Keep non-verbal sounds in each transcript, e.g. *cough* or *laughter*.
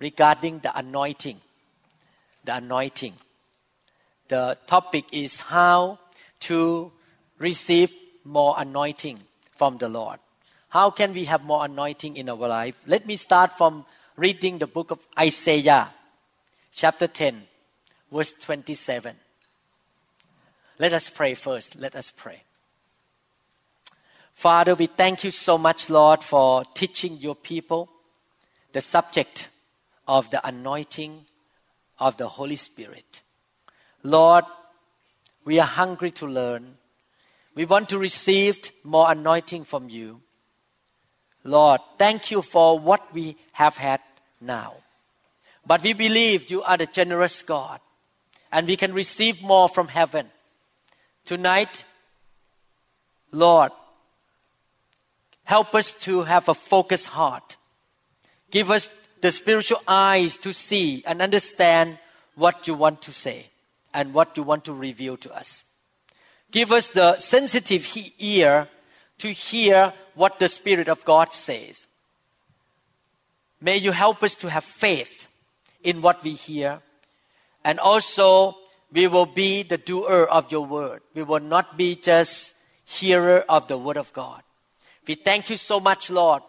regarding the anointing. The anointing. The topic is how to receive more anointing from the Lord. How can we have more anointing in our life? Let me start from reading the book of Isaiah, chapter 10, verse 27. Let us pray first. Let us pray. Father, we thank you so much, Lord, for teaching your people the subject of the anointing of the Holy Spirit. Lord, we are hungry to learn. We want to receive more anointing from you. Lord, thank you for what we have had now. But we believe you are the generous God and we can receive more from heaven. Tonight, Lord, help us to have a focused heart. Give us the spiritual eyes to see and understand what you want to say and what you want to reveal to us. Give us the sensitive ear to hear what the Spirit of God says. May you help us to have faith in what we hear. And also, we will be the doer of your word. We will not be just hearer of the word of God. We thank you so much, Lord,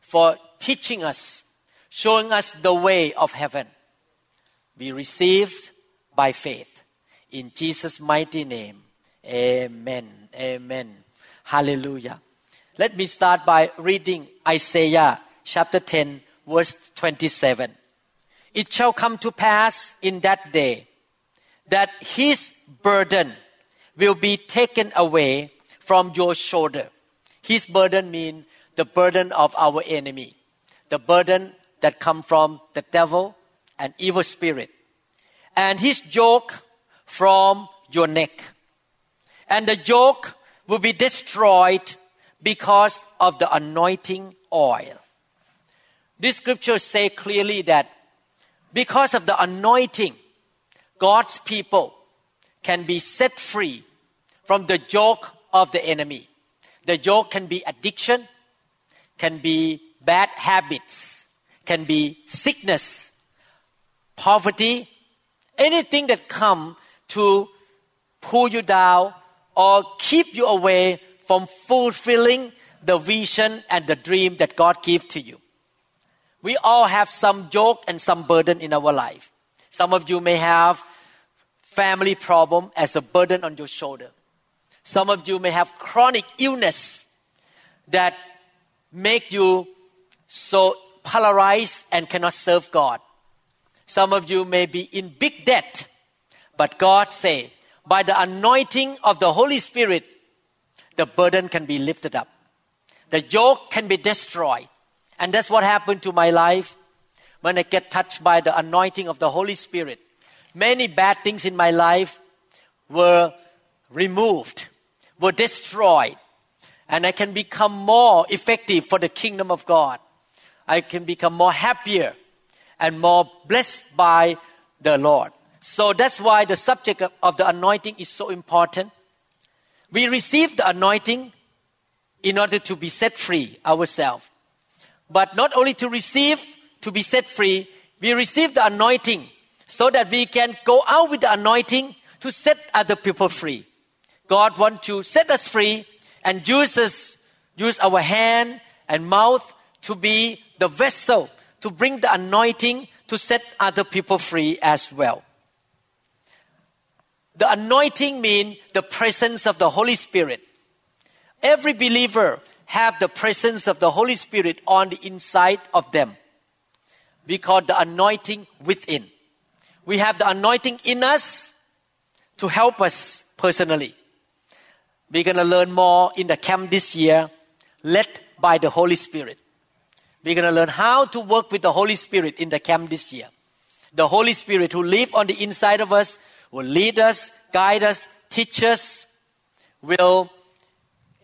for teaching us, showing us the way of heaven. We received by faith. In Jesus' mighty name. Amen. Amen. Hallelujah. Let me start by reading Isaiah chapter 10, verse 27. It shall come to pass in that day that his burden will be taken away from your shoulder. His burden means the burden of our enemy, the burden that come from the devil and evil spirit, and his yoke from your neck. And the yoke will be destroyed because of the anointing oil. This scripture say clearly that because of the anointing, God's people can be set free from the yoke of the enemy. The yoke can be addiction, can be bad habits, can be sickness, poverty, anything that come to pull you down or keep you away from fulfilling the vision and the dream that God gave to you. We all have some yoke and some burden in our life. Some of you may have family problem as a burden on your shoulder. Some of you may have chronic illness that make you so polarized and cannot serve God. Some of you may be in big debt, but God say, by the anointing of the Holy Spirit, the burden can be lifted up. The yoke can be destroyed. And that's what happened to my life when I get touched by the anointing of the Holy Spirit. Many bad things in my life were removed, were destroyed, and I can become more effective for the kingdom of God. I can become more happier and more blessed by the Lord. So that's why the subject of, the anointing is so important. We receive the anointing in order to be set free ourselves. But not only to receive, to be set free, we receive the anointing so that we can go out with the anointing to set other people free. God wants to set us free and use us, use our hand and mouth to be the vessel to bring the anointing to set other people free as well. The anointing means the presence of the Holy Spirit. Every believer have the presence of the Holy Spirit on the inside of them. We call the anointing within. We have the anointing in us to help us personally. We're going to learn more in the camp this year, led by the Holy Spirit. We're going to learn how to work with the Holy Spirit in the camp this year. The Holy Spirit who lives on the inside of us will lead us, guide us, teach us, will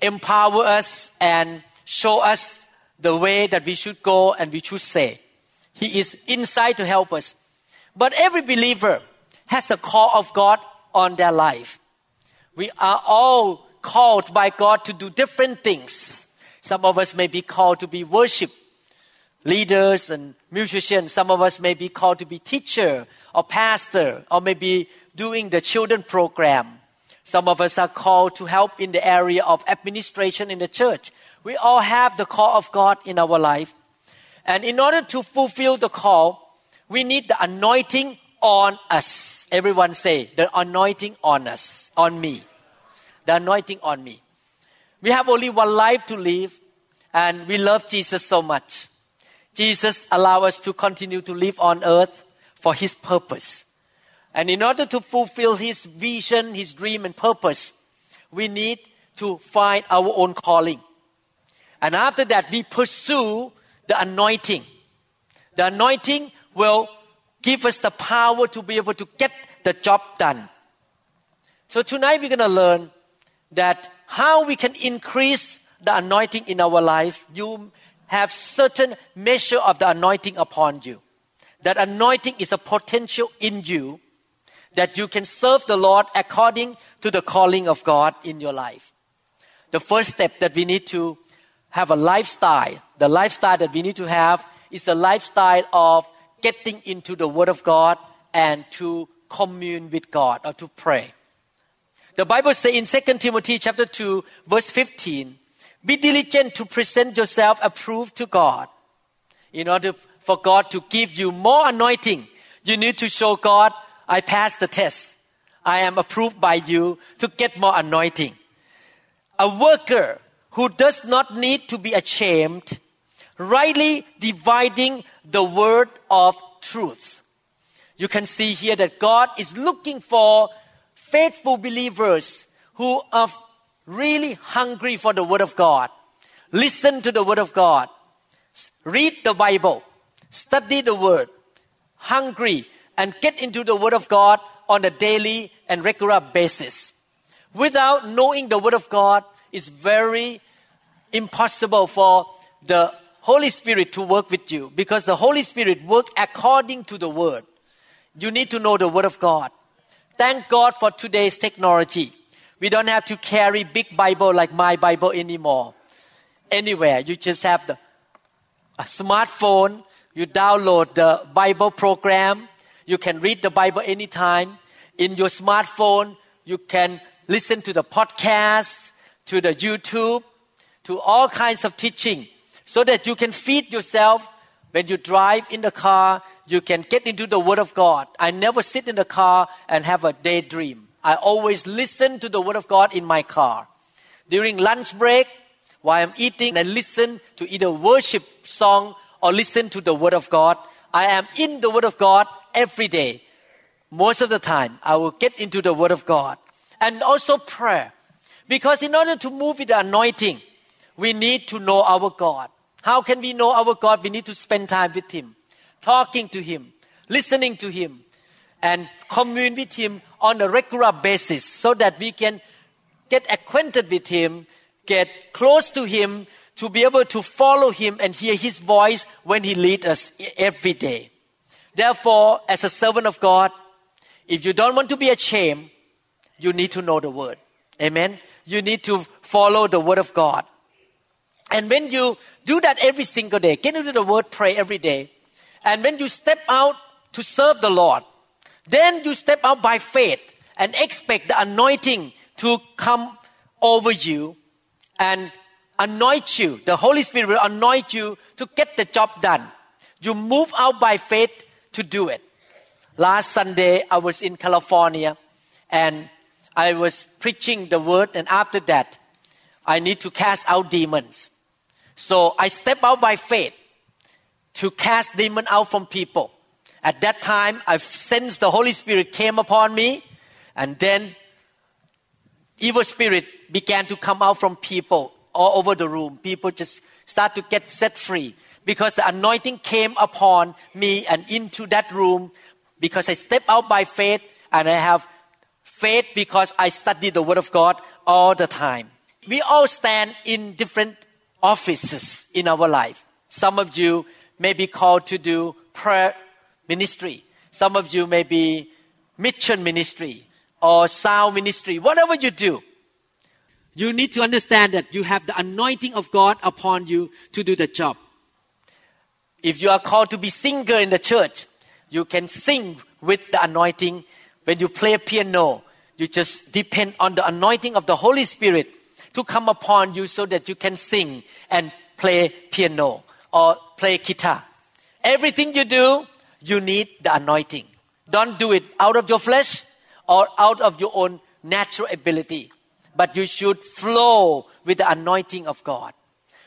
empower us and show us the way that we should go and we should say. He is inside to help us. But every believer has a call of God on their life. We are all called by God to do different things. Some of us may be called to be worship leaders and musicians. Some of us may be called to be teacher or pastor or maybe doing the children program. Some of us are called to help in the area of administration in the church. We all have the call of God in our life. And in order to fulfill the call, we need the anointing on us. Everyone say, the anointing on us, on me. The anointing on me. We have only one life to live, and we love Jesus so much. Jesus allow us to continue to live on earth for His purpose. And in order to fulfill His vision, His dream, and purpose, we need to find our own calling. And after that, we pursue the anointing. The anointing will give us the power to be able to get the job done. So tonight we're going to learn that how we can increase the anointing in our life. You have certain measure of the anointing upon you. That anointing is a potential in you that you can serve the Lord according to the calling of God in your life. The first step that we need to have a lifestyle, the lifestyle that we need to have is a lifestyle of getting into the Word of God and to commune with God or to pray. The Bible says in 2 Timothy chapter 2 verse 15, be diligent to present yourself approved to God. In order for God to give you more anointing, you need to show God, I passed the test. I am approved by you to get more anointing. A worker who does not need to be ashamed, rightly dividing the word of truth. You can see here that God is looking for faithful believers who are really hungry for the Word of God, listen to the Word of God, read the Bible, study the Word, hungry, and get into the Word of God on a daily and regular basis. Without knowing the Word of God, it's very impossible for the Holy Spirit to work with you because the Holy Spirit works according to the Word. You need to know the Word of God. Thank God for today's technology. We don't have to carry big Bible like my Bible anymore. Anywhere, you just have the a smartphone. You download the Bible program. You can read the Bible anytime. In your smartphone, you can listen to the podcast, to the YouTube, to all kinds of teaching, so that you can feed yourself when you drive in the car. You can get into the Word of God. I never sit in the car and have a daydream. I always listen to the Word of God in my car. During lunch break, while I'm eating, I listen to either worship song or listen to the Word of God. I am in the Word of God every day. Most of the time, I will get into the Word of God. And also prayer. Because in order to move with the anointing, we need to know our God. How can we know our God? We need to spend time with Him, talking to Him, listening to Him, and commune with Him on a regular basis so that we can get acquainted with Him, get close to Him, to be able to follow Him and hear His voice when He leads us every day. Therefore, as a servant of God, if you don't want to be ashamed, you need to know the Word. Amen. You need to follow the Word of God. And when you do that every single day, get into the Word, pray every day, and when you step out to serve the Lord, then you step out by faith and expect the anointing to come over you and anoint you. The Holy Spirit will anoint you to get the job done. You move out by faith to do it. Last Sunday, I was in California and I was preaching the word, and after that, I need to cast out demons. So I step out by faith to cast demon out from people. At that time, I sensed the Holy Spirit came upon me, and then evil spirit began to come out from people all over the room. People just start to get set free. because the anointing came upon me and into that room because I step out by faith and I have faith because I study the Word of God all the time. We all stand in different offices in our life. Some of you may be called to do prayer ministry. Some of you may be mission ministry or sound ministry. Whatever you do, you need to understand that you have the anointing of God upon you to do the job. If you are called to be singer in the church, you can sing with the anointing. When you play piano, you just depend on the anointing of the Holy Spirit to come upon you so that you can sing and play piano or play guitar. Everything you do, you need the anointing. Don't do it out of your flesh or out of your own natural ability, but you should flow with the anointing of God.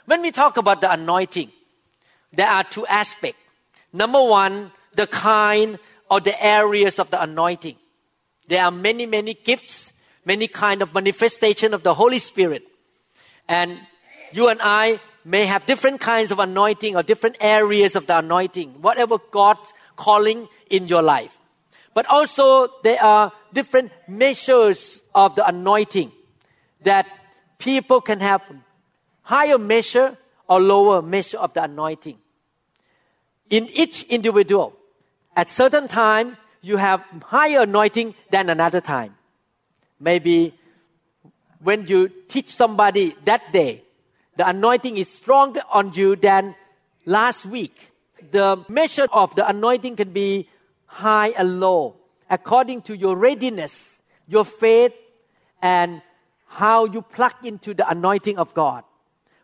When we talk about the anointing, there are two aspects. Number one, the kind or the areas of the anointing. There are many, many gifts, many kind of manifestation of the Holy Spirit. And you and I may have different kinds of anointing or different areas of the anointing, whatever God's calling in your life. But also there are different measures of the anointing that people can have higher measure or lower measure of the anointing. In each individual, at certain time, you have higher anointing than another time. Maybe when you teach somebody that day, the anointing is stronger on you than last week. The measure of the anointing can be high and low according to your readiness, your faith, and how you plug into the anointing of God.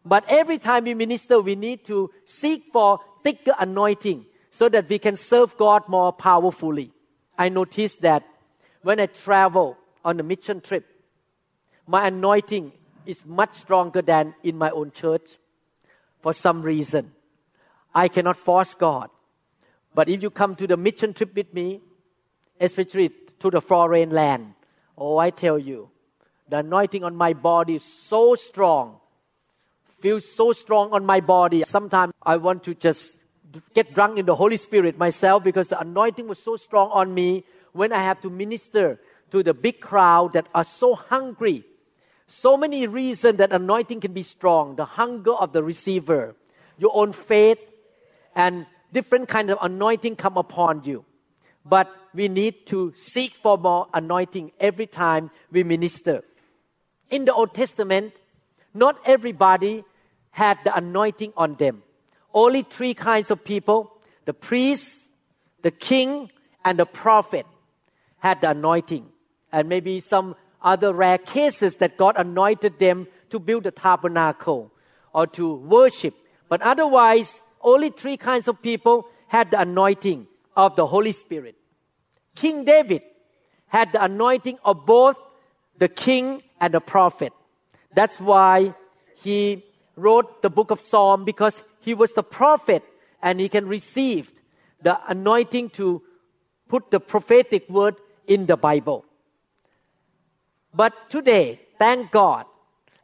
But every time we minister, we need to seek for thicker anointing so that we can serve God more powerfully. I noticed that when I travel on a mission trip, my anointing is much stronger than in my own church for some reason. I cannot force God. But if you come to the mission trip with me, especially to the foreign land, oh, I tell you, the anointing on my body is so strong, feels so strong on my body. Sometimes I want to just get drunk in the Holy Spirit myself because the anointing was so strong on me when I have to minister to the big crowd that are so hungry. So many reasons that anointing can be strong. The hunger of the receiver, your own faith, and different kind of anointing come upon you. But we need to seek for more anointing every time we minister. In the Old Testament, not everybody had the anointing on them only three kinds of people the priest, the king, and the prophet had the anointing. And maybe some other rare cases that God anointed them to build the tabernacle or to worship. But otherwise, only three kinds of people had the anointing of the Holy Spirit. King David had the anointing of both the king and the prophet. That's why he wrote the book of Psalm because he was the prophet and he can receive the anointing to put the prophetic word in the Bible. But today, thank God,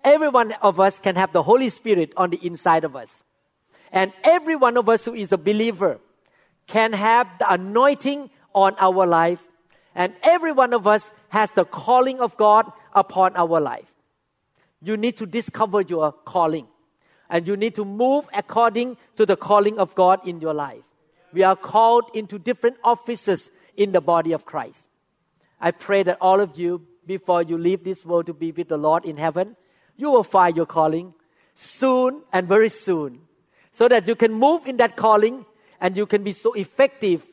every one of us can have the Holy Spirit on the inside of us. And every one of us who is a believer can have the anointing on our life. And every one of us has the calling of God upon our life. You need to discover your calling and you need to move according to the calling of God in your life. We are called into different offices in the body of Christ. I pray that all of you, before you leave this world to be with the Lord in heaven, you will find your calling soon and very soon, so that you can move in that calling and you can be so effective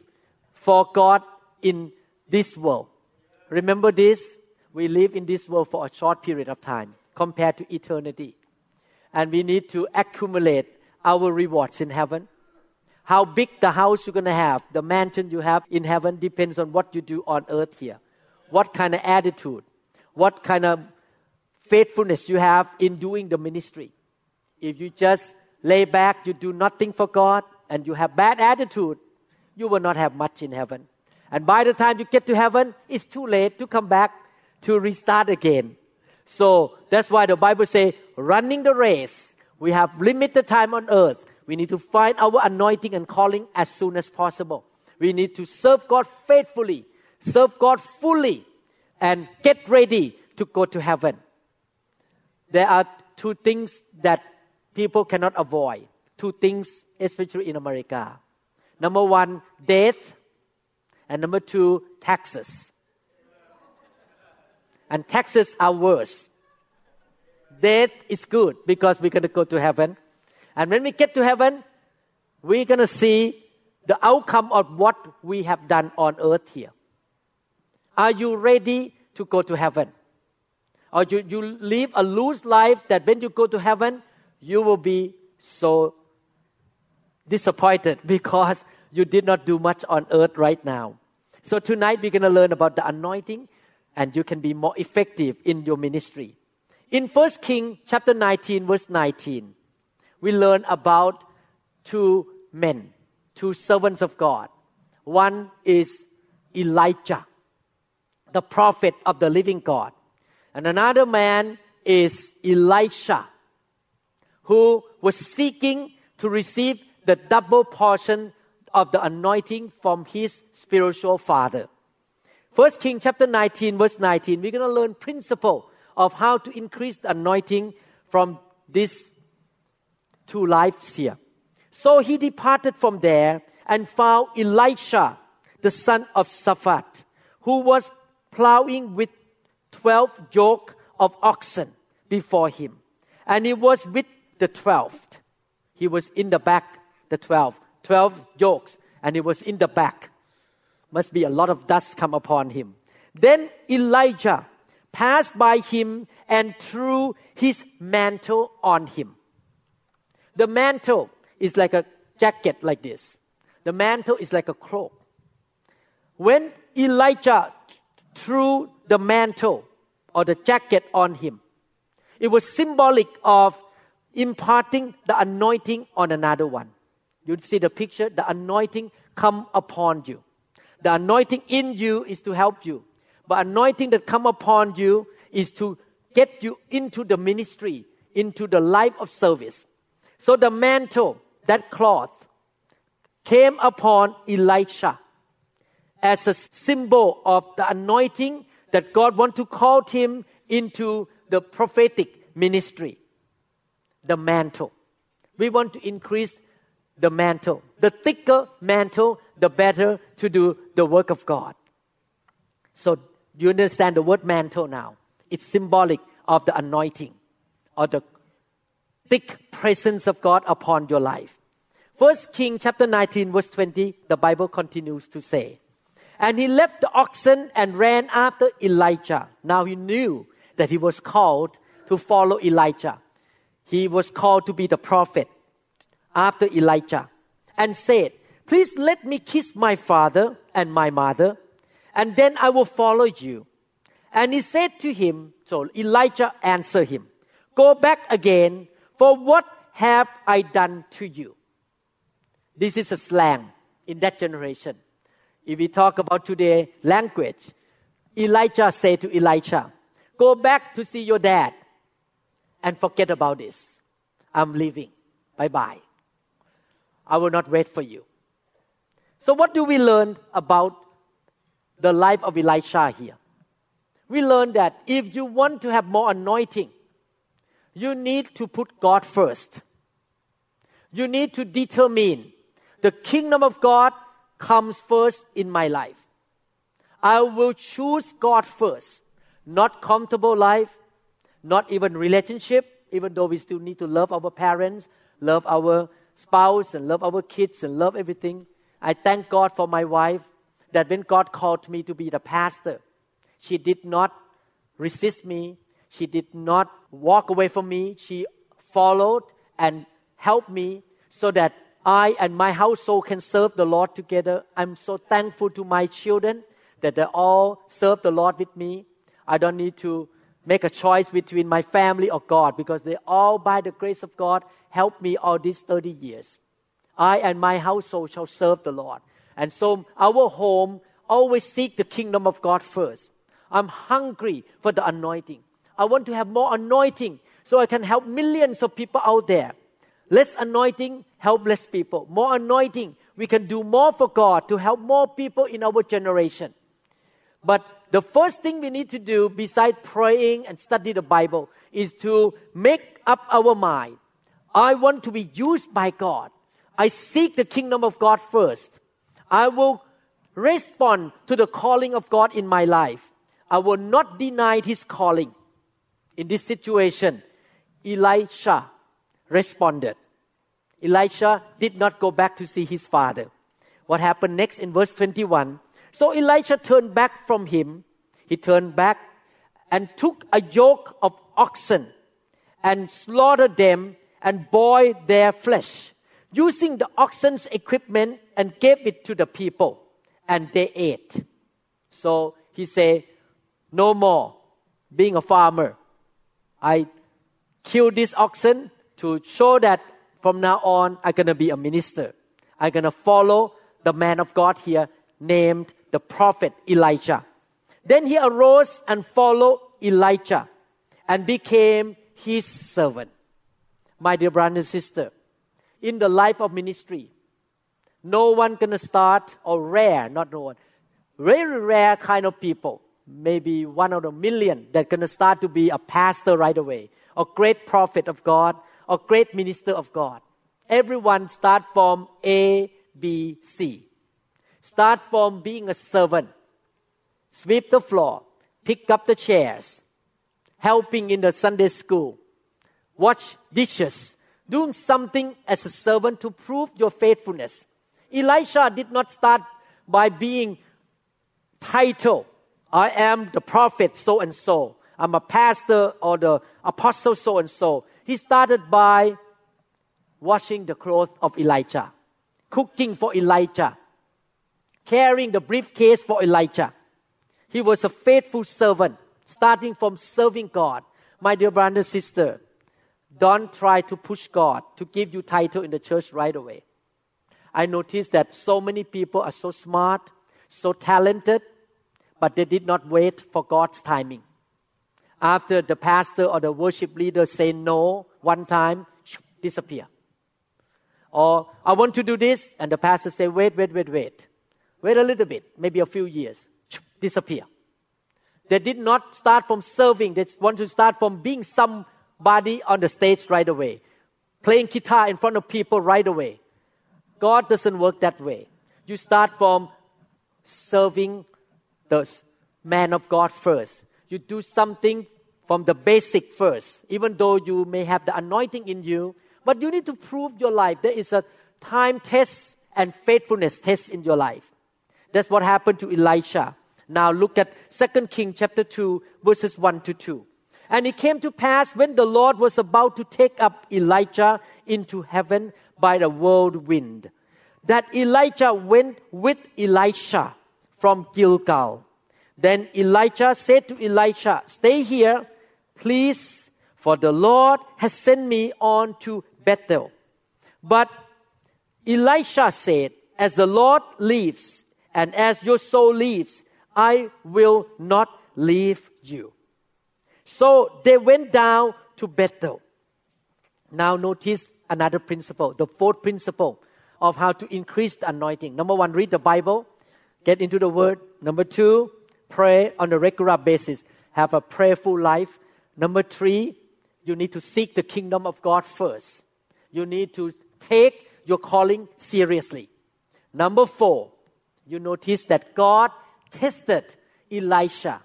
for God in this world. Remember this we live in this world for a short period of time compared to eternity and we need to accumulate our rewards in heaven. How big the house you're going to have, the mansion you have in heaven depends on what you do on earth here. What kind of attitude, what kind of faithfulness you have in doing the ministry. If you just lay back, you do nothing for God, and you have bad attitude, you will not have much in heaven. And by the time you get to heaven, it's too late to come back to restart again. So that's why the Bible say, running the race, we have limited time on earth. We need to find our anointing and calling as soon as possible. We need to serve God faithfully, serve God fully, and get ready to go to heaven. There are two things that people cannot avoid. Two things, especially in America. Number one, death, and number two, taxes. And taxes are worse. Death is good because we're going to go to heaven. And when we get to heaven, we're going to see the outcome of what we have done on earth here. Are you ready to go to heaven? Or you, you live a loose life that when you go to heaven, you will be so disappointed *laughs* because you did not do much on earth right now. So tonight we're going to learn about the anointing and you can be more effective in your ministry. In 1 King chapter 19 verse 19, we learn about two men, two servants of God. One is Elijah, the prophet of the living God. And another man is Elisha, who was seeking to receive the double portion of the anointing from his spiritual father. First King chapter 19 verse 19 we're going to learn principle of how to increase the anointing from these two lives here. So he departed from there and found Elisha, the son of Shaphat, who was plowing with 12 yoke of oxen before him. And he was with the 12th. He was in the back, the 12. 12 yokes, and he was in the back. Must be a lot of dust come upon him. Then Elijah passed by him and threw his mantle on him. The mantle is like a jacket like this. The mantle is like a cloak. When Elijah threw the mantle or the jacket on him, it was symbolic of imparting the anointing on another one. You see the picture? The anointing come upon you. The anointing in you is to help you. But anointing that come upon you is to get you into the ministry, into the life of service. So the mantle, that cloth, came upon Elisha as a symbol of the anointing that God want to call him into the prophetic ministry. The mantle. We want to increase the mantle. The thicker mantle, the better to do the work of God. So you understand the word mantle now? It's symbolic of the anointing or the thick presence of God upon your life. First King chapter 19 verse 20, the Bible continues to say, And he left the oxen and ran after Elijah. Now he knew that he was called to follow Elijah. He was called to be the prophet after Elijah and said, Please let me kiss my father and my mother, and then I will follow you. And he said to him, So Elijah answered him, Go back again, for what have I done to you? This is a slang in that generation. If we talk about today language, Elijah said to Elisha, Go back to see your dad and forget about this. I'm leaving. Bye bye. I will not wait for you. So, what do we learn about the life of Elisha here? We learn that if you want to have more anointing, you need to put God first. You need to determine the kingdom of God comes first in my life. I will choose God first, not comfortable life, not even relationship, even though we still need to love our parents, love our spouse and love our kids and love everything. I thank God for my wife that when God called me to be the pastor, she did not resist me. She did not walk away from me. She followed and helped me so that I and my household can serve the Lord together. I'm so thankful to my children that they all serve the Lord with me. I don't need to make a choice between my family or God because they all, by the grace of God, helped me all these 30 years. I and my household shall serve the Lord. And so our home always seek the kingdom of God first. I'm hungry for the anointing. I want to have more anointing so I can help millions of people out there. Less anointing, help less people. More anointing, we can do more for God to help more people in our generation. But the first thing we need to do, besides praying and study the Bible, is to make up our mind. I want to be used by God. I seek the kingdom of God first. I will respond to the calling of God in my life. I will not deny his calling. In this situation, Elisha responded. Elisha did not go back to see his father. What happened next in verse 21? So Elisha turned back from him. He turned back and took a yoke of oxen and slaughtered them and boiled their flesh, using the oxen's equipment and gave it to the people, and they ate. So he said, No more being a farmer. I kill this oxen to show that from now on I'm gonna be a minister. I'm gonna follow the man of God here named the prophet Elijah. Then he arose and followed Elijah and became his servant. My dear brother and sister, in the life of ministry, no one gonna start or rare, not no one, very rare kind of people, maybe one out of a million that gonna start to be a pastor right away, a great prophet of God, a great minister of God. Everyone start from A, B, C. Start from being a servant, sweep the floor, pick up the chairs, helping in the Sunday school, wash dishes, doing something as a servant to prove your faithfulness. Elisha did not start by being title. I am the prophet so and so. I'm a pastor or the apostle so and so. He started by washing the clothes of Elijah, cooking for Elijah, carrying the briefcase for Elijah. He was a faithful servant, starting from serving God. My dear brother and sister, don't try to push God to give you title in the church right away. I noticed that so many people are so smart, so talented, but they did not wait for God's timing. After the pastor or the worship leader say no one time, disappear. Or I want to do this, and the pastor say, wait, wait, wait, wait. Wait a little bit, maybe a few years, disappear. They did not start from serving, they want to start from being somebody on the stage right away, playing guitar in front of people right away. God doesn't work that way. You start from serving the man of God first. You do something from the basic first, even though you may have the anointing in you, but you need to prove your life. There is a time test and faithfulness test in your life. That's what happened to Elisha. Now look at 2 King chapter 2 verses 1 to 2. And it came to pass when the Lord was about to take up Elijah into heaven by the whirlwind, that Elijah went with Elisha from Gilgal. Then Elijah said to Elisha, Stay here, please, for the Lord has sent me on to Bethel. But Elisha said, As the Lord lives, and as your soul leaves, I will not leave you. So they went down to Bethel. Now notice another principle, the fourth principle of how to increase the anointing. Number one, read the Bible, get into the Word. Number two, pray on a regular basis, have a prayerful life. Number three, you need to seek the kingdom of God first. You need to take your calling seriously. Number four, you notice that God tested Elisha.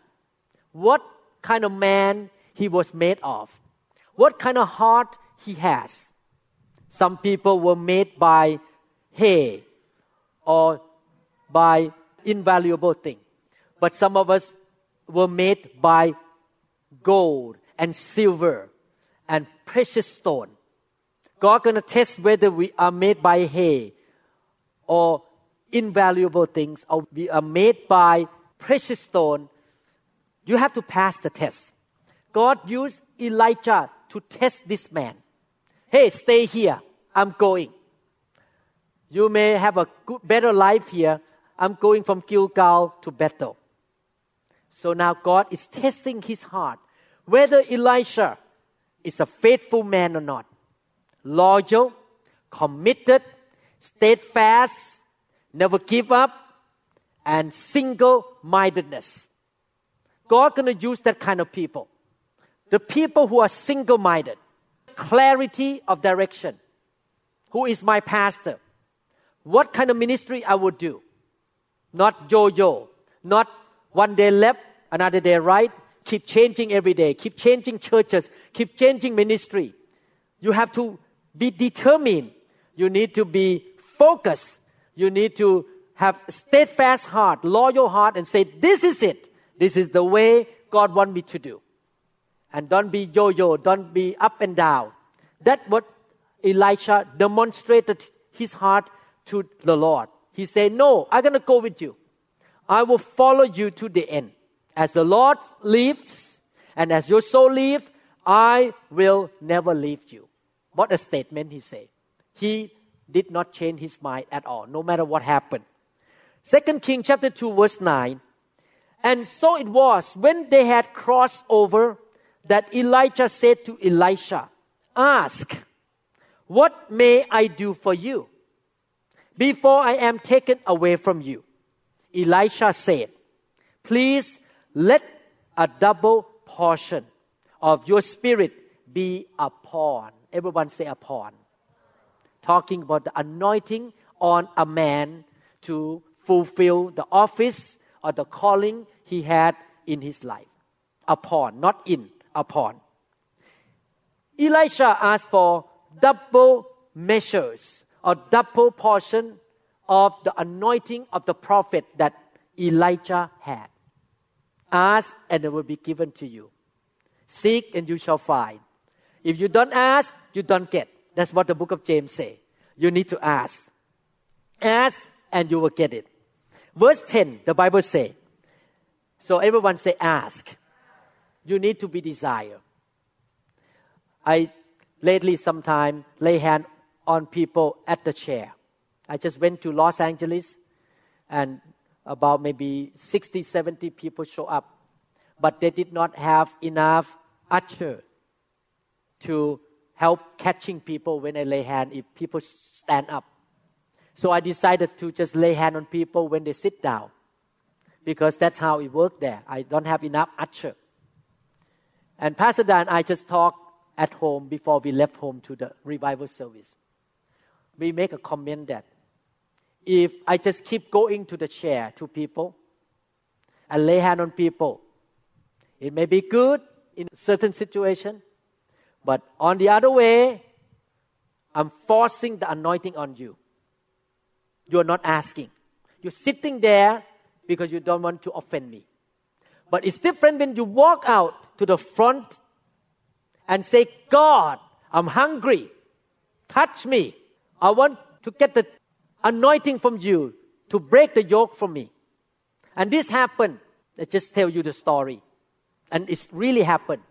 What kind of man he was made of, what kind of heart he has. Some people were made by hay or by invaluable thing, but some of us were made by gold and silver and precious stone. God gonna test whether we are made by hay or invaluable things, or we are made by precious stone you have to pass the test. God used Elijah to test this man. Hey, stay here. I'm going. You may have a good, better life here. I'm going from Gilgal to Bethel. So now God is testing his heart whether Elisha is a faithful man or not. loyal, committed, steadfast, never give up, and single mindedness. God gonna use that kind of people. The people who are single minded, clarity of direction. Who is my pastor? What kind of ministry I would do? Not yo yo, not one day left, another day right. Keep changing every day, keep changing churches, keep changing ministry. You have to be determined. You need to be focused. You need to have steadfast heart, loyal heart, and say, This is it. This is the way God want me to do. And don't be yo-yo, don't be up and down. That's what Elisha demonstrated his heart to the Lord. He said, No, I'm gonna go with you. I will follow you to the end. As the Lord lives, and as your soul lives, I will never leave you. What a statement he said. He did not change his mind at all, no matter what happened. Second King chapter 2 verse 9. And so it was when they had crossed over that Elijah said to Elisha, Ask, what may I do for you before I am taken away from you? Elisha said, Please let a double portion of your spirit be upon. Everyone say upon. Talking about the anointing on a man to fulfill the office or the calling he had in his life. Upon, not in, upon. Elisha asked for double measures or double portion of the anointing of the prophet that Elijah had. Ask and it will be given to you. Seek and you shall find. If you don't ask, you don't get. That's what the book of James say. You need to ask. Ask and you will get it. Verse 10, the Bible say. So everyone say ask. You need to be desire. I lately sometime lay hand on people at the chair. I just went to Los Angeles and about maybe 60, 70 people show up. But they did not have enough usher to help catching people when I lay hand if people stand up. So I decided to just lay hand on people when they sit down because that's how it worked there. I don't have enough usher. And Pastor Dan I just talked at home before we left home to the revival service. We make a comment that if I just keep going to the chair to people and lay hand on people, it may be good in a certain situation, but on the other way, I'm forcing the anointing on you. You're not asking. You're sitting there because you don't want to offend me. But it's different when you walk out to the front and say, God, I'm hungry. Touch me. I want to get the anointing from you to break the yoke from me. And this happened. I just tell you the story. And it's really happened.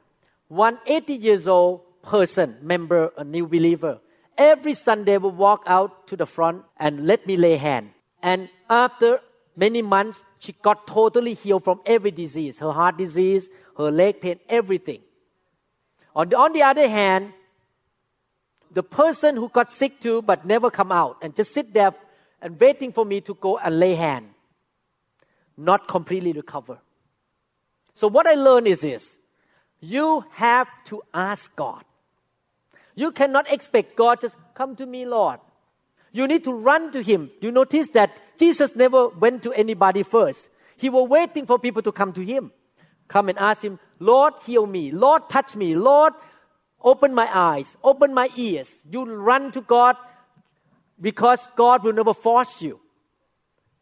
One 80 years old person, member, a new believer, every Sunday will walk out to the front and let me lay hand. And after many months, she got totally healed from every disease, her heart disease, her leg pain, everything. On the, on the other hand, the person who got sick too but never come out and just sit there and waiting for me to go and lay hand, not completely recover. So what I learned is this. You have to ask God. You cannot expect God just come to me, Lord. You need to run to Him. You notice that Jesus never went to anybody first. He was waiting for people to come to Him. Come and ask Him, Lord, heal me. Lord, touch me. Lord, open my eyes, open my ears. You run to God because God will never force you.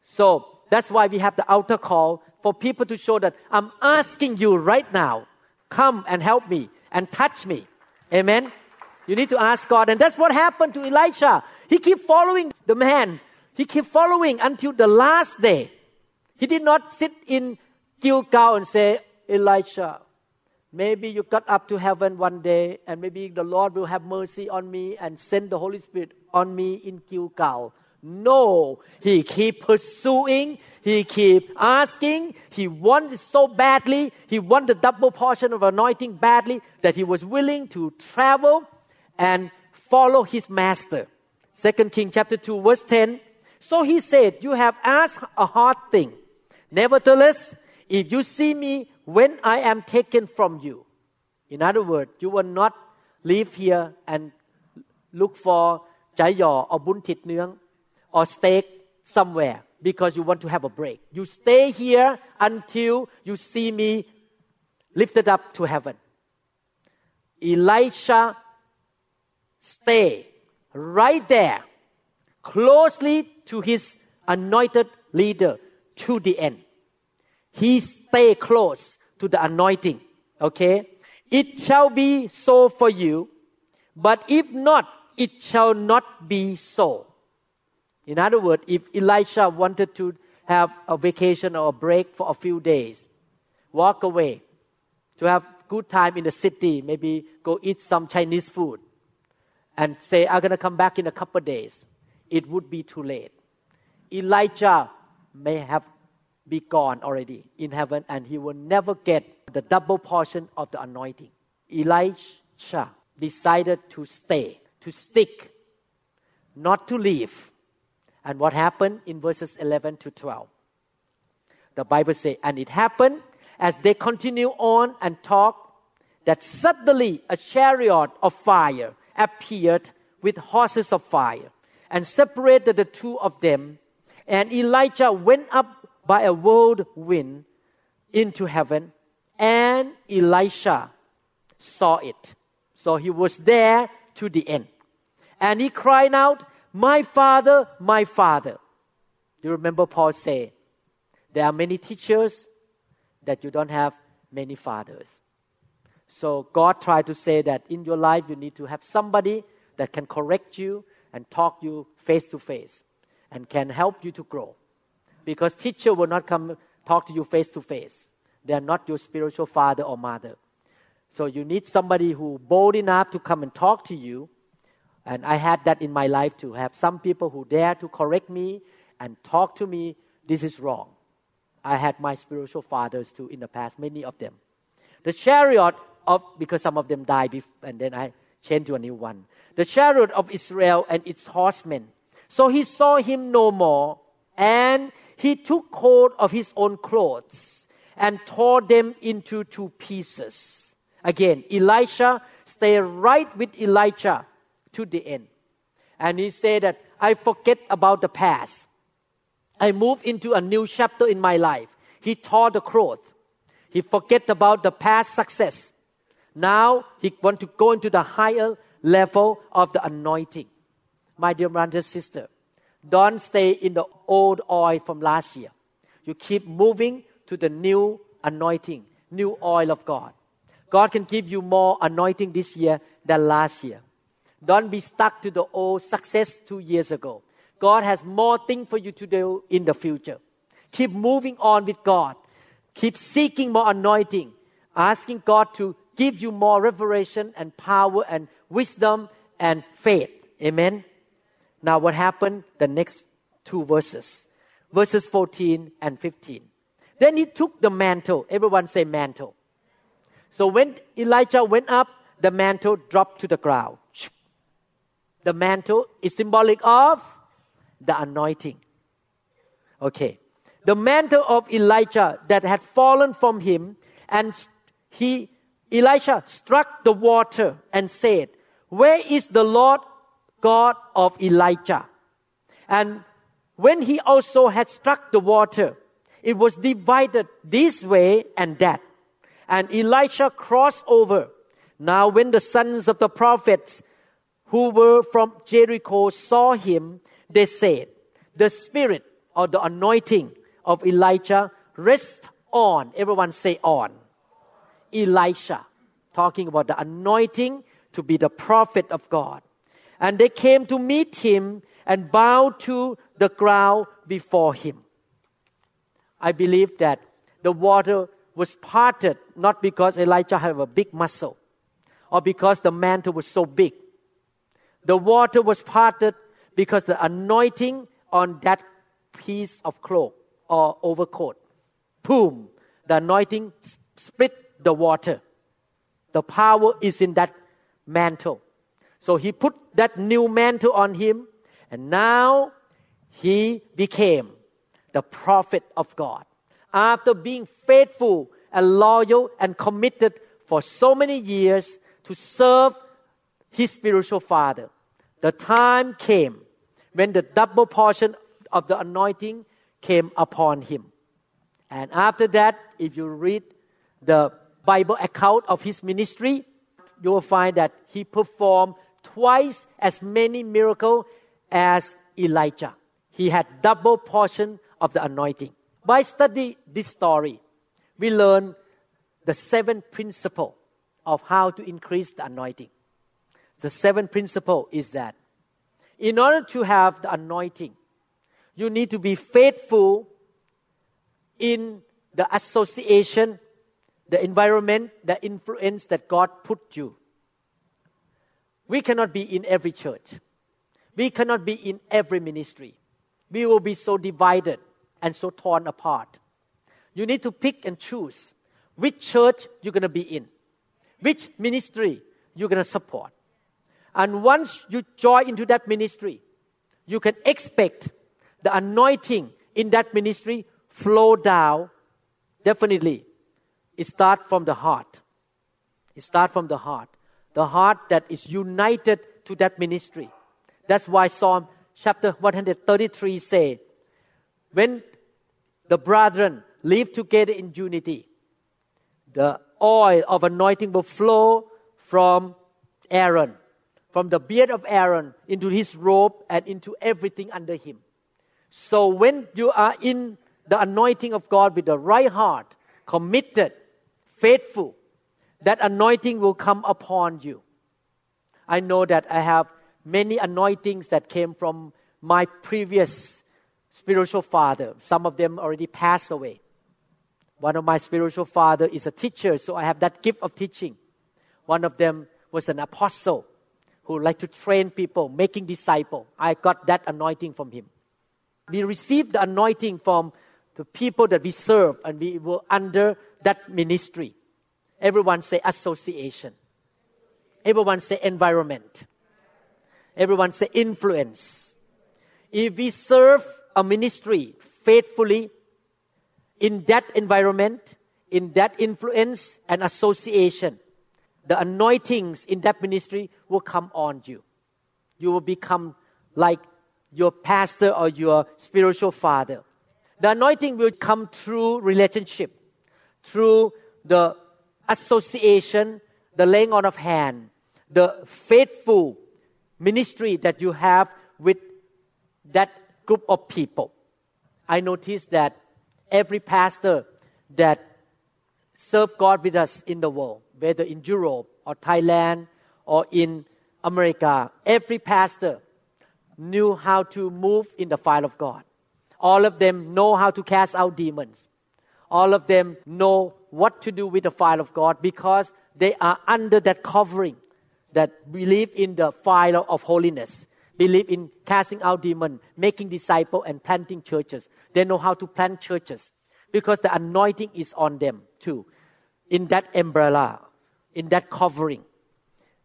So that's why we have the altar call for people to show that I'm asking you right now, come and help me and touch me. Amen. You need to ask God. And that's what happened to Elisha. He kept following the man. He kept following until the last day. He did not sit in Gilgal and say, Elisha, maybe you got up to heaven one day and maybe the Lord will have mercy on me and send the Holy Spirit on me in Gilgal. No, he keep pursuing, he keep asking, he wanted so badly, he wanted the double portion of anointing badly that he was willing to travel and follow his master. Second King chapter 2 verse 10. So he said, you have asked a hard thing. Nevertheless, if you see me when I am taken from you, in other words, you will not leave here and look for yaw or bun thit nướng or stay somewhere because you want to have a break. You stay here until you see me lifted up to heaven. Elisha stay right there closely to his anointed leader to the end. He stay close to the anointing. Okay? It shall be so for you, but if not, it shall not be so. In other words, if Elisha wanted to have a vacation or a break for a few days, walk away to have good time in the city, maybe go eat some Chinese food, and say, I'm going to come back in a couple of days, it would be too late. Elijah may have be gone already in heaven and he will never get the double portion of the anointing. Elisha decided to stay, to stick, not to leave. And what happened in verses 11 to 12? The Bible says, and it happened as they continue on and talk that suddenly a chariot of fire appeared with horses of fire and separated the two of them. And Elijah went up by a whirlwind into heaven, and Elisha saw it. So he was there to the end. And he cried out, My father, my father. You remember Paul say, There are many teachers that you don't have many fathers. So God tried to say that in your life you need to have somebody that can correct you and talk you face to face and can help you to grow. Because teacher will not come talk to you face to face. They are not your spiritual father or mother. So you need somebody who bold enough to come and talk to you. And I had that in my life to have some people who dare to correct me and talk to me. This is wrong. I had my spiritual fathers too in the past, many of them. The chariot of, because some of them died, and then I changed to a new one. The chariot of Israel and its horsemen. So he saw him no more, and he took hold of his own clothes and tore them into two pieces. Again, Elisha stayed right with Elijah to the end. And he said that I forget about the past. I move into a new chapter in my life. He tore the cloth. He forget about the past success. Now he want to go into the higher level of the anointing. My dear brothers and sisters, don't stay in the old oil from last year. You keep moving to the new anointing, new oil of God. God can give you more anointing this year than last year. Don't be stuck to the old success two years ago. God has more things for you to do in the future. Keep moving on with God. Keep seeking more anointing, asking God to give you more revelation and power and wisdom and faith. Amen. Now, what happened? The next two verses, verses 14 and 15. Then he took the mantle. Everyone say mantle. So when Elijah went up, the mantle dropped to the ground. The mantle is symbolic of the anointing. Okay. The mantle of Elijah that had fallen from him, and he, Elisha struck the water and said, Where is the Lord God of Elijah? And when he also had struck the water, it was divided this way and that. And Elisha crossed over. Now, when the sons of the prophets who were from Jericho saw him, they said, The spirit or the anointing of Elijah rests on, everyone say on, Elisha, talking about the anointing to be the prophet of God. And they came to meet him and bowed to the ground before him. I believe that the water was parted not because Elijah had a big muscle or because the mantle was so big. The water was parted because the anointing on that piece of cloak or overcoat, boom, the anointing split the water. The power is in that mantle. So he put that new mantle on him, and now he became the prophet of God. After being faithful and loyal and committed for so many years to serve his spiritual father, the time came when the double portion of the anointing came upon him. And after that, if you read the Bible account of his ministry, you will find that he performed twice as many miracles as Elijah. He had double portion of the anointing. By study this story, we learn the seven principle of how to increase the anointing. The seventh principle is that in order to have the anointing, you need to be faithful in the association, the environment, the influence that God put you. We cannot be in every church. We cannot be in every ministry. We will be so divided and so torn apart. You need to pick and choose which church you're going to be in, which ministry you're going to support. And once you join into that ministry, you can expect the anointing in that ministry flow down. Definitely, it starts from the heart. It starts from the heart. The heart that is united to that ministry. That's why Psalm chapter 133 say, when the brethren live together in unity, the oil of anointing will flow from Aaron from the beard of Aaron into his robe and into everything under him. So when you are in the anointing of God with the right heart, committed, faithful, that anointing will come upon you. I know that I have many anointings that came from my previous spiritual father. Some of them already passed away. One of my spiritual father is a teacher, so I have that gift of teaching. One of them was an apostle who like to train people, making disciple. I got that anointing from him. We received the anointing from the people that we serve, and we were under that ministry. Everyone say association. Everyone say environment. Everyone say influence. If we serve a ministry faithfully in that environment, in that influence and association, the anointings in that ministry will come on you. You will become like your pastor or your spiritual father. The anointing will come through relationship, through the association, the laying on of hand, the faithful ministry that you have with that group of people. I noticed that every pastor that serve God with us in the world, whether in Europe or Thailand or in America, every pastor knew how to move in the fire of God. All of them know how to cast out demons. All of them know what to do with the fire of God because they are under that covering that believe in the fire of holiness, believe in casting out demons, making disciples, and planting churches. They know how to plant churches because the anointing is on them too in that umbrella, in that covering.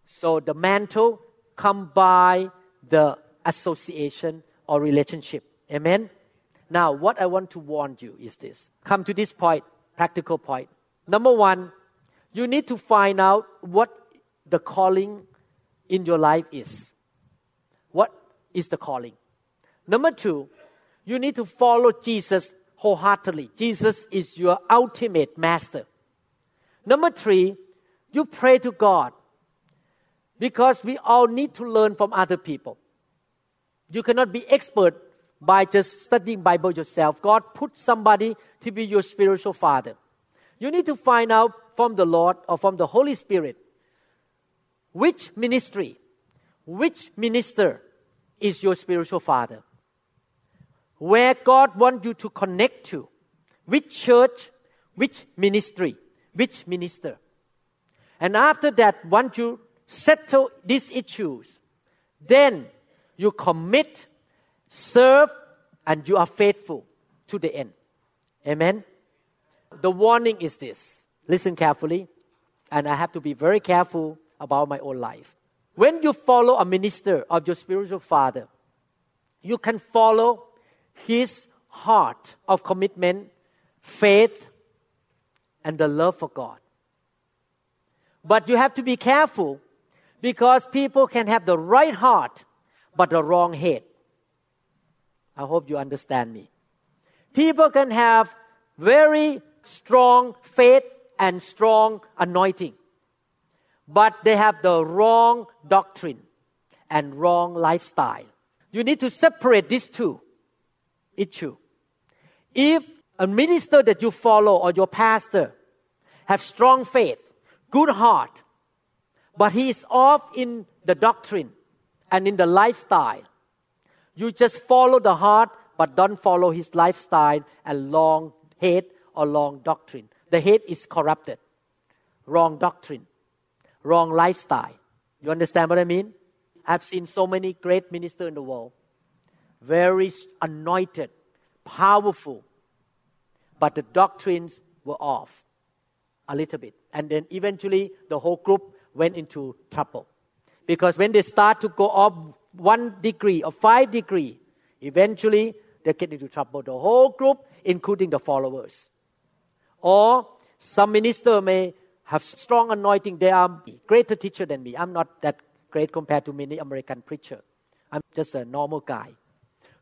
So the mantle come by the association or relationship. Amen. Now, what I want to warn you is this. Come to this point, practical point. Number one, you need to find out what the calling in your life is. What is the calling? Number two, you need to follow Jesus wholeheartedly. Jesus is your ultimate master. Number three, you pray to God because we all need to learn from other people. You cannot be expert by just studying Bible yourself. God put somebody to be your spiritual father. You need to find out from the Lord or from the Holy Spirit which ministry, which minister is your spiritual father. Where God wants you to connect to, which church, which ministry which minister. And after that, once you settle these issues, then you commit, serve, and you are faithful to the end. Amen. The warning is this. Listen carefully, and I have to be very careful about my own life. When you follow a minister of your spiritual father, you can follow his heart of commitment, faith, and the love for God. But you have to be careful because people can have the right heart but the wrong head. I hope you understand me. People can have very strong faith and strong anointing, but they have the wrong doctrine and wrong lifestyle. You need to separate these two issue. If a minister that you follow or your pastor have strong faith, good heart, but he is off in the doctrine and in the lifestyle, you just follow the heart but don't follow his lifestyle and long head or long doctrine. The head is corrupted. Wrong doctrine, wrong lifestyle. You understand what I mean? I've seen so many great ministers in the world, very anointed, powerful, but the doctrines were off a little bit. And then eventually the whole group went into trouble. Because when they start to go up one degree or five degree, eventually they get into trouble. The whole group, including the followers. Or some minister may have strong anointing. They are greater teacher than me. I'm not that great compared to many American preacher. I'm just a normal guy.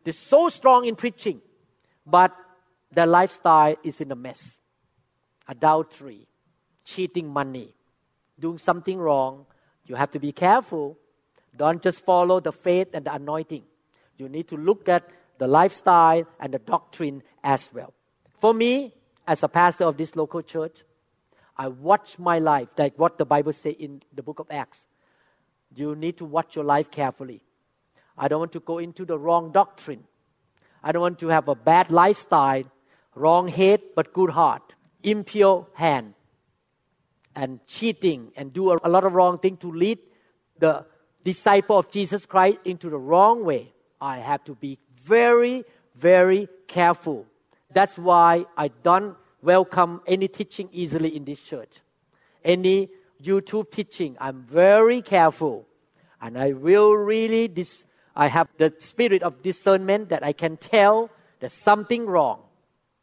They're so strong in preaching, but their lifestyle is in a mess. Adultery, cheating money, doing something wrong. You have to be careful. Don't just follow the faith and the anointing. You need to look at the lifestyle and the doctrine as well. For me, as a pastor of this local church, I watch my life, like what the Bible says in the book of Acts. You need to watch your life carefully. I don't want to go into the wrong doctrine. I don't want to have a bad lifestyle, wrong head but good heart, impure hand, and cheating and do a lot of wrong things to lead the disciple of Jesus Christ into the wrong way. I have to be very, very careful. That's why I don't welcome any teaching easily in this church. Any YouTube teaching, I'm very careful. And I will really, dis- I have the spirit of discernment that I can tell there's something wrong.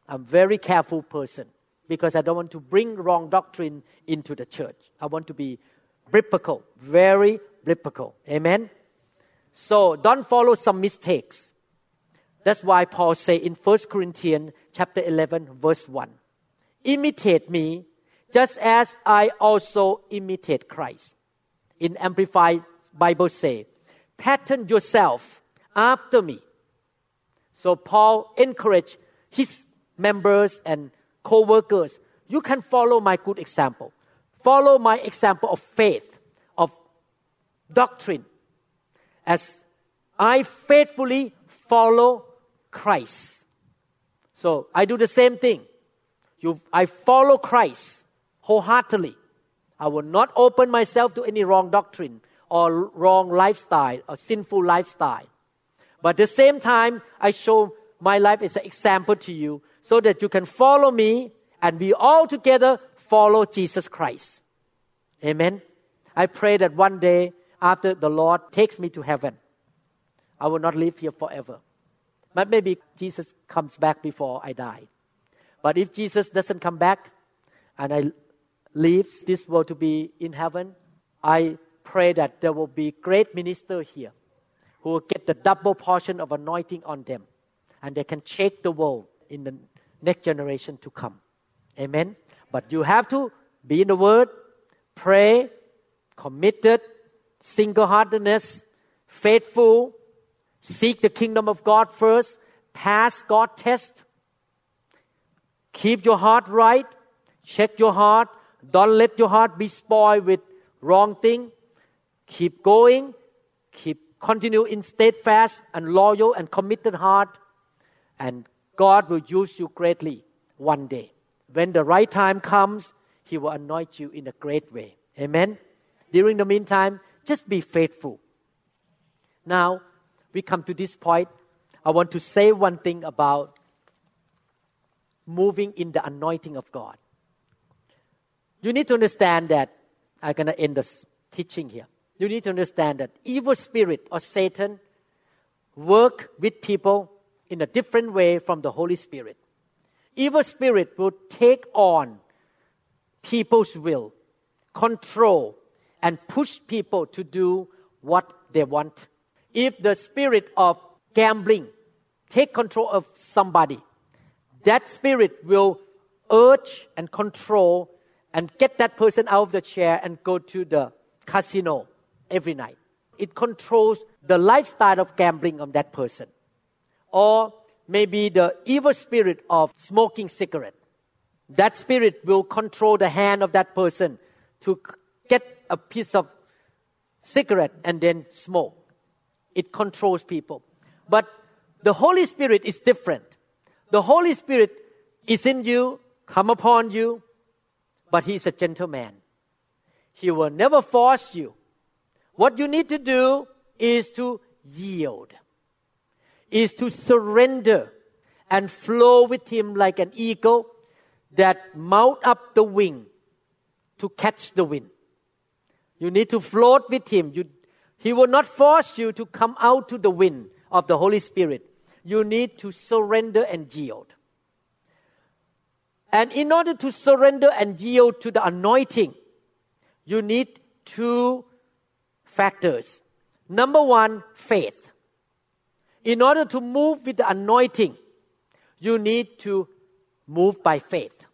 I'm very careful person because I don't want to bring wrong doctrine into the church. I want to be biblical, very biblical. Amen. So don't follow some mistakes. That's why Paul say in 1 Corinthians chapter 11 verse 1, imitate me just as I also imitate Christ. In Amplified Bible say, pattern yourself after me. So Paul encouraged his members and co-workers, you can follow my good example. Follow my example of faith, of doctrine, as I faithfully follow Christ. So I do the same thing. You, I follow Christ wholeheartedly. I will not open myself to any wrong doctrine or wrong lifestyle or sinful lifestyle. But at the same time, I show my life as an example to you so that you can follow me and we all together follow Jesus Christ. Amen. I pray that one day after the Lord takes me to heaven, I will not live here forever. But maybe Jesus comes back before I die. But if Jesus doesn't come back and I leave this world to be in heaven, I pray that there will be great minister here who will get the double portion of anointing on them and they can shake the world in the next generation to come. Amen. But you have to be in the word, pray, committed, single heartedness, faithful, Seek the kingdom of God first. Pass God test. Keep your heart right. Check your heart. Don't let your heart be spoiled with wrong thing. Keep going. Keep continue in steadfast and loyal and committed heart. And God will use you greatly one day. When the right time comes, He will anoint you in a great way. Amen. During the meantime, just be faithful. Now, we come to this point, I want to say one thing about moving in the anointing of God. You need to understand that I'm going to end this teaching here. you need to understand that evil spirit or Satan work with people in a different way from the Holy Spirit. Evil spirit will take on people's will, control, and push people to do what they want. If the spirit of gambling take control of somebody, that spirit will urge and control and get that person out of the chair and go to the casino every night. It controls the lifestyle of gambling of that person. Or maybe the evil spirit of smoking cigarette. That spirit will control the hand of that person to get a piece of cigarette and then smoke. It controls people. But the Holy Spirit is different. The Holy Spirit is in you, come upon you, but He is a gentleman. He will never force you. What you need to do is to yield, is to surrender and flow with Him like an eagle that mount up the wing to catch the wind. You need to float with Him. You, he will not force you to come out to the wind of the Holy Spirit. You need to surrender and yield. And in order to surrender and yield to the anointing, you need two factors. Number one, faith. In order to move with the anointing, you need to move by faith.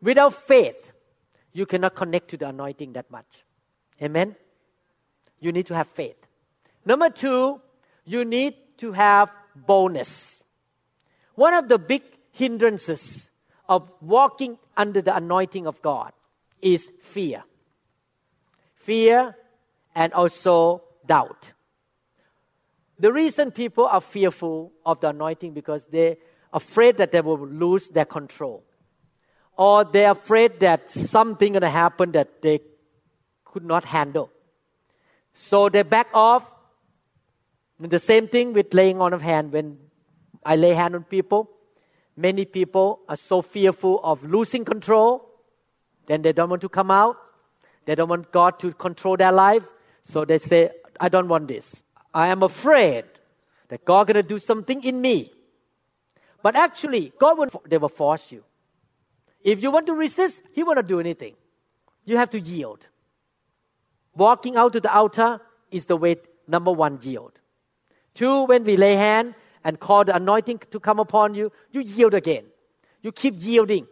Without faith, you cannot connect to the anointing that much. Amen? You need to have faith. Number two, you need to have boldness. One of the big hindrances of walking under the anointing of God is fear. Fear and also doubt. The reason people are fearful of the anointing because they're afraid that they will lose their control. Or they're afraid that something to happen that they could not handle. So they back off. And the same thing with laying on of hand. When I lay hand on people, many people are so fearful of losing control, then they don't want to come out. They don't want God to control their life. So they say, I don't want this. I am afraid that God going to do something in me. But actually, God will never force you. If you want to resist, He won't do anything. You have to yield. Walking out to the altar is the way, number one, yield. Two, when we lay hand and call the anointing to come upon you, you yield again. You keep yielding.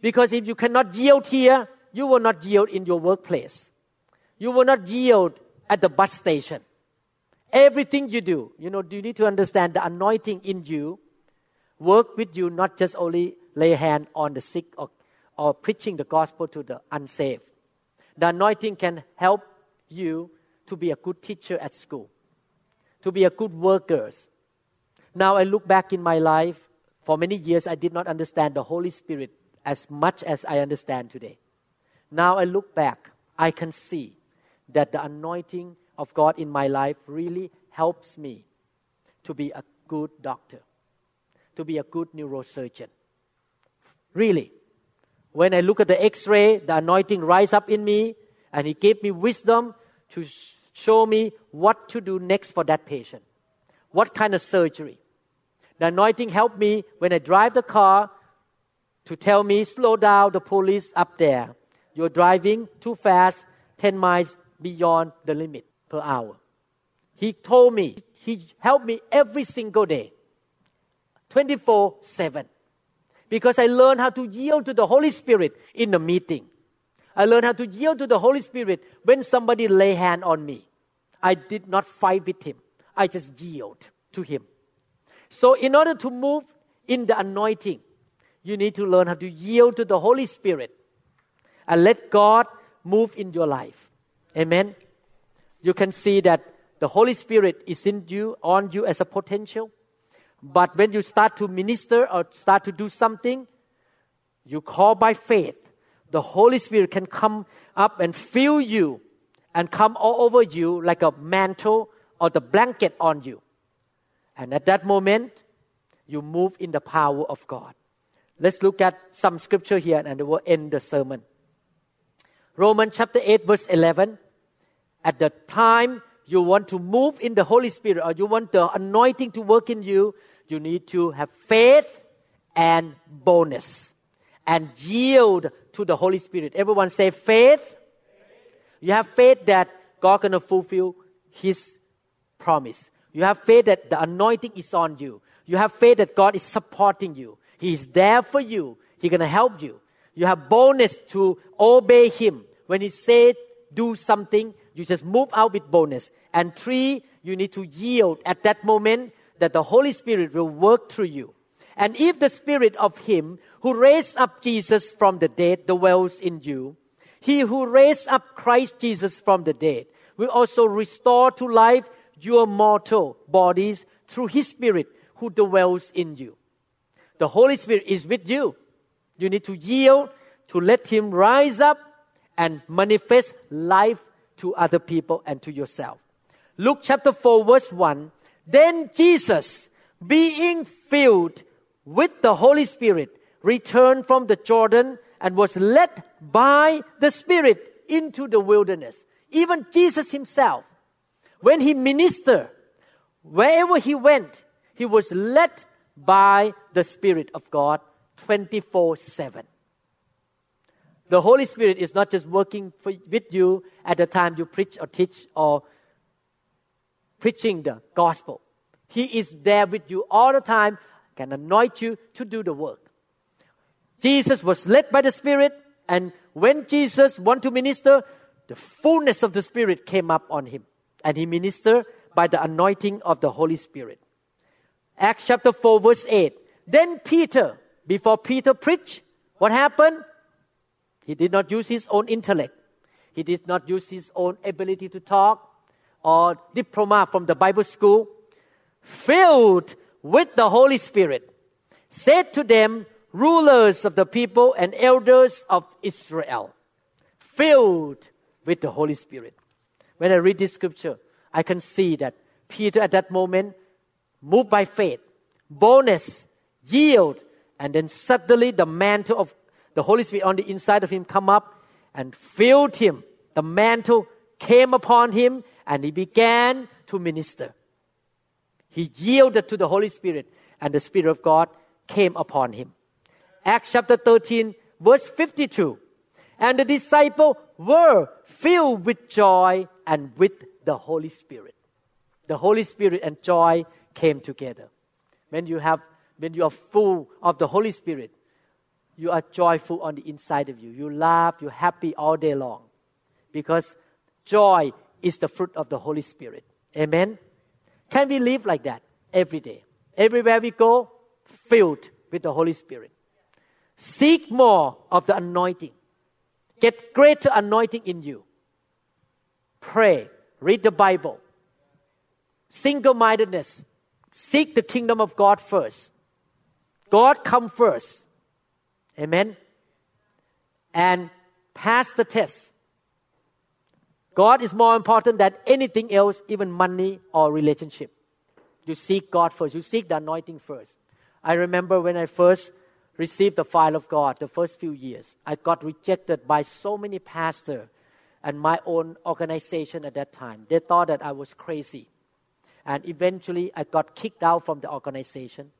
Because if you cannot yield here, you will not yield in your workplace. You will not yield at the bus station. Everything you do, you know, do you need to understand the anointing in you work with you, not just only lay hand on the sick or, or preaching the gospel to the unsaved. The anointing can help you to be a good teacher at school, to be a good worker. Now I look back in my life, for many years I did not understand the Holy Spirit as much as I understand today. Now I look back, I can see that the anointing of God in my life really helps me to be a good doctor, to be a good neurosurgeon. Really. When I look at the x ray, the anointing rise up in me, and He gave me wisdom to show me what to do next for that patient. What kind of surgery. The anointing helped me when I drive the car to tell me, slow down, the police up there. You're driving too fast, 10 miles beyond the limit per hour. He told me, he helped me every single day, 24 7 because I learned how to yield to the Holy Spirit in the meeting. I learned how to yield to the Holy Spirit when somebody lay hand on me. I did not fight with him. I just yield to him. So in order to move in the anointing, you need to learn how to yield to the Holy Spirit and let God move in your life. Amen. You can see that the Holy Spirit is in you, on you as a potential. But when you start to minister or start to do something, you call by faith. The Holy Spirit can come up and fill you and come all over you like a mantle or the blanket on you. And at that moment, you move in the power of God. Let's look at some scripture here and we'll end the sermon. Romans chapter 8, verse 11. At the time you want to move in the Holy Spirit or you want the anointing to work in you, you need to have faith and boldness and yield to the Holy Spirit. Everyone say faith. You have faith that God gonna fulfill His promise. You have faith that the anointing is on you. You have faith that God is supporting you. He is there for you. He's gonna help you. You have boldness to obey Him. When He said do something, you just move out with boldness. And three, you need to yield at that moment that the Holy Spirit will work through you. And if the Spirit of Him who raised up Jesus from the dead dwells in you, He who raised up Christ Jesus from the dead will also restore to life your mortal bodies through His Spirit who dwells in you. The Holy Spirit is with you. You need to yield to let Him rise up and manifest life to other people and to yourself. Luke chapter 4, verse 1. Then Jesus, being filled with the Holy Spirit, returned from the Jordan and was led by the Spirit into the wilderness. Even Jesus himself, when he ministered, wherever he went, he was led by the Spirit of God 24 7 the Holy Spirit is not just working for, with you at the time you preach or teach or preaching the gospel. He is there with you all the time, can anoint you to do the work. Jesus was led by the Spirit, and when Jesus wanted to minister, the fullness of the Spirit came up on him, and he ministered by the anointing of the Holy Spirit. Acts chapter 4, verse 8. Then Peter, before Peter preached, what happened? He did not use his own intellect. He did not use his own ability to talk or diploma from the Bible school. Filled with the Holy Spirit, said to them, rulers of the people and elders of Israel, filled with the Holy Spirit. When I read this scripture, I can see that Peter at that moment moved by faith, boldness, yield, and then suddenly the mantle of the Holy Spirit on the inside of him come up and filled him. The mantle came upon him and he began to minister. He yielded to the Holy Spirit and the Spirit of God came upon him. Acts chapter 13, verse 52. And the disciples were filled with joy and with the Holy Spirit. The Holy Spirit and joy came together. When you have, when you are full of the Holy Spirit, you are joyful on the inside of you. You laugh, you're happy all day long. Because joy is the fruit of the Holy Spirit. Amen? Can we live like that every day? Everywhere we go, filled with the Holy Spirit. Seek more of the anointing. Get greater anointing in you. Pray, read the Bible. Single mindedness. Seek the kingdom of God first. God come first. Amen. And pass the test. God is more important than anything else, even money or relationship. You seek God first. You seek the anointing first. I remember when I first received the file of God, the first few years, I got rejected by so many pastors and my own organization at that time. They thought that I was crazy. And eventually, I got kicked out from the organization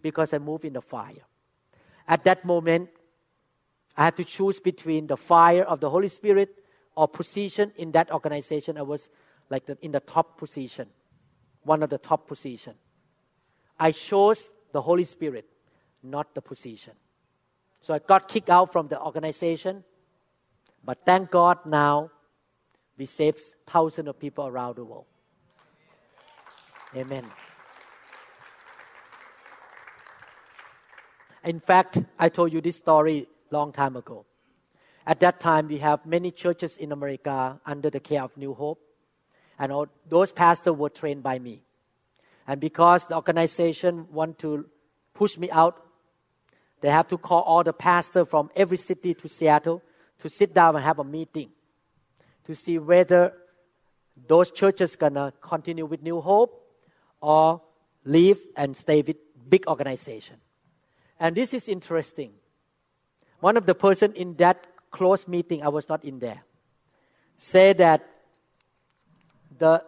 because I moved in the fire. At that moment, I had to choose between the fire of the Holy Spirit or position in that organization. I was like the, in the top position, one of the top position. I chose the Holy Spirit, not the position. So I got kicked out from the organization. But thank God now we save thousands of people around the world. Amen. In fact, I told you this story long time ago. At that time, we have many churches in America under the care of New Hope, and all, those pastors were trained by me. And because the organization want to push me out, they have to call all the pastors from every city to Seattle to sit down and have a meeting to see whether those churches gonna continue with New Hope or leave and stay with big organization. And this is interesting. One of the person in that close meeting, I was not in there, said that the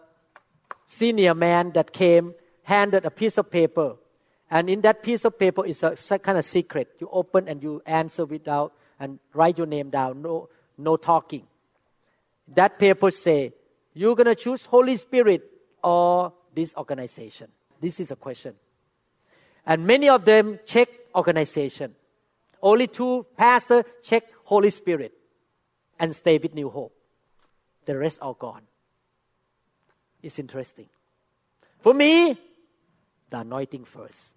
senior man that came handed a piece of paper. And in that piece of paper is a kind of secret. You open and you answer without and write your name down. No, no talking. That paper say, you're going to choose Holy Spirit or this organization. This is a question. And many of them check organization. Only two pastors check Holy Spirit and stay with New Hope. The rest are gone. It's interesting. For me, the anointing first.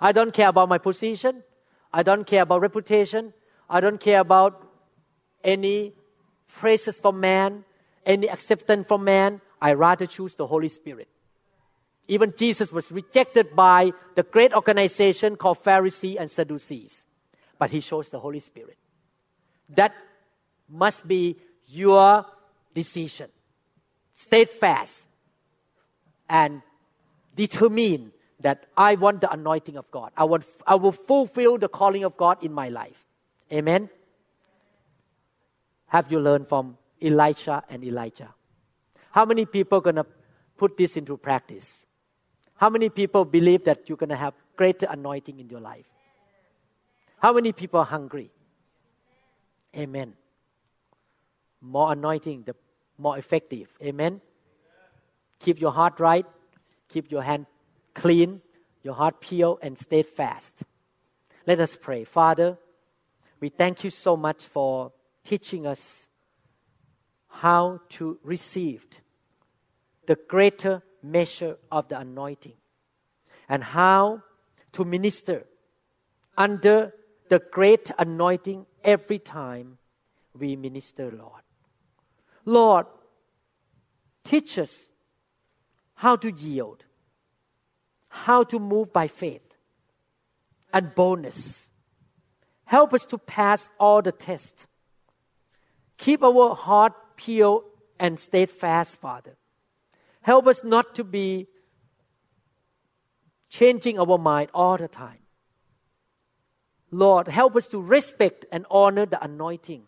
I don't care about my position. I don't care about reputation. I don't care about any praises from man, any acceptance from man. I rather choose the Holy Spirit. Even Jesus was rejected by the great organization called Pharisees and Sadducees, but he chose the Holy Spirit. That must be your decision. Stay fast and determine that I want the anointing of God. I, want, I will fulfill the calling of God in my life. Amen. Have you learned from Elisha and Elijah? How many people are going to put this into practice? How many people believe that you're going to have greater anointing in your life? How many people are hungry? Amen. More anointing, the more effective. Amen. Keep your heart right. Keep your hand clean, your heart pure and steadfast. Let us pray. Father, we thank you so much for teaching us how to receive the greater measure of the anointing and how to minister under the great anointing every time we minister, Lord. Lord, teach us how to yield, how to move by faith and boldness. Help us to pass all the tests. Keep our heart pure and steadfast, Father. Help us not to be changing our mind all the time. Lord, help us to respect and honor the anointing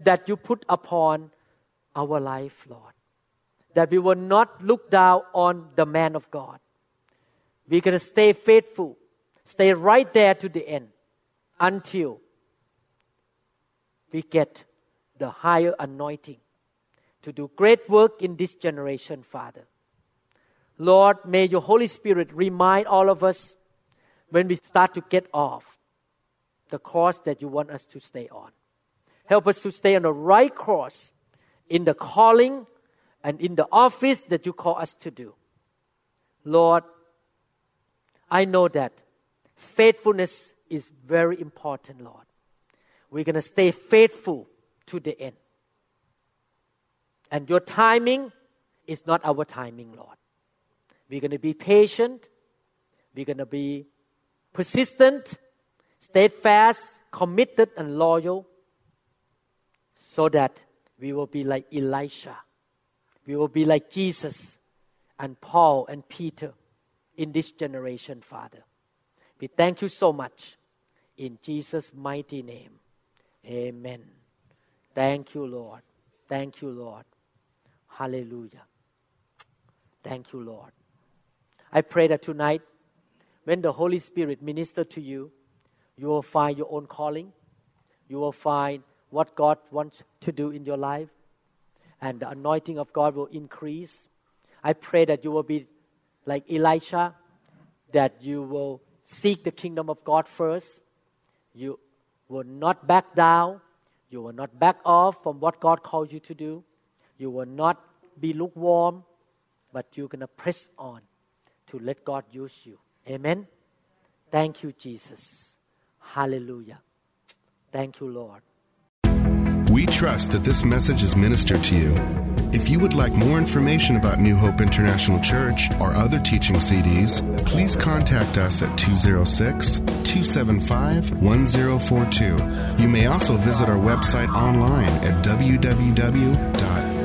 that you put upon our life, Lord. That we will not look down on the man of God. We're going to stay faithful, stay right there to the end until we get the higher anointing to do great work in this generation, Father. Lord, may your Holy Spirit remind all of us when we start to get off the course that you want us to stay on. Help us to stay on the right course in the calling and in the office that you call us to do. Lord, I know that faithfulness is very important, Lord. We're going to stay faithful to the end. And your timing is not our timing, Lord. We're going to be patient. We're going to be persistent, steadfast, committed, and loyal so that we will be like Elisha. We will be like Jesus and Paul and Peter in this generation, Father. We thank you so much. In Jesus' mighty name. Amen. Thank you, Lord. Thank you, Lord. Hallelujah. Thank you, Lord. I pray that tonight, when the Holy Spirit minister to you, you will find your own calling. You will find what God wants to do in your life. And the anointing of God will increase. I pray that you will be like Elisha, that you will seek the kingdom of God first. You will not back down. You will not back off from what God called you to do. You will not be lukewarm, but you're going to press on to let God use you. Amen. Thank you, Jesus. Hallelujah. Thank you, Lord. We trust that this message is ministered to you. If you would like more information about New Hope International Church or other teaching CDs, please contact us at 206 275 1042. You may also visit our website online at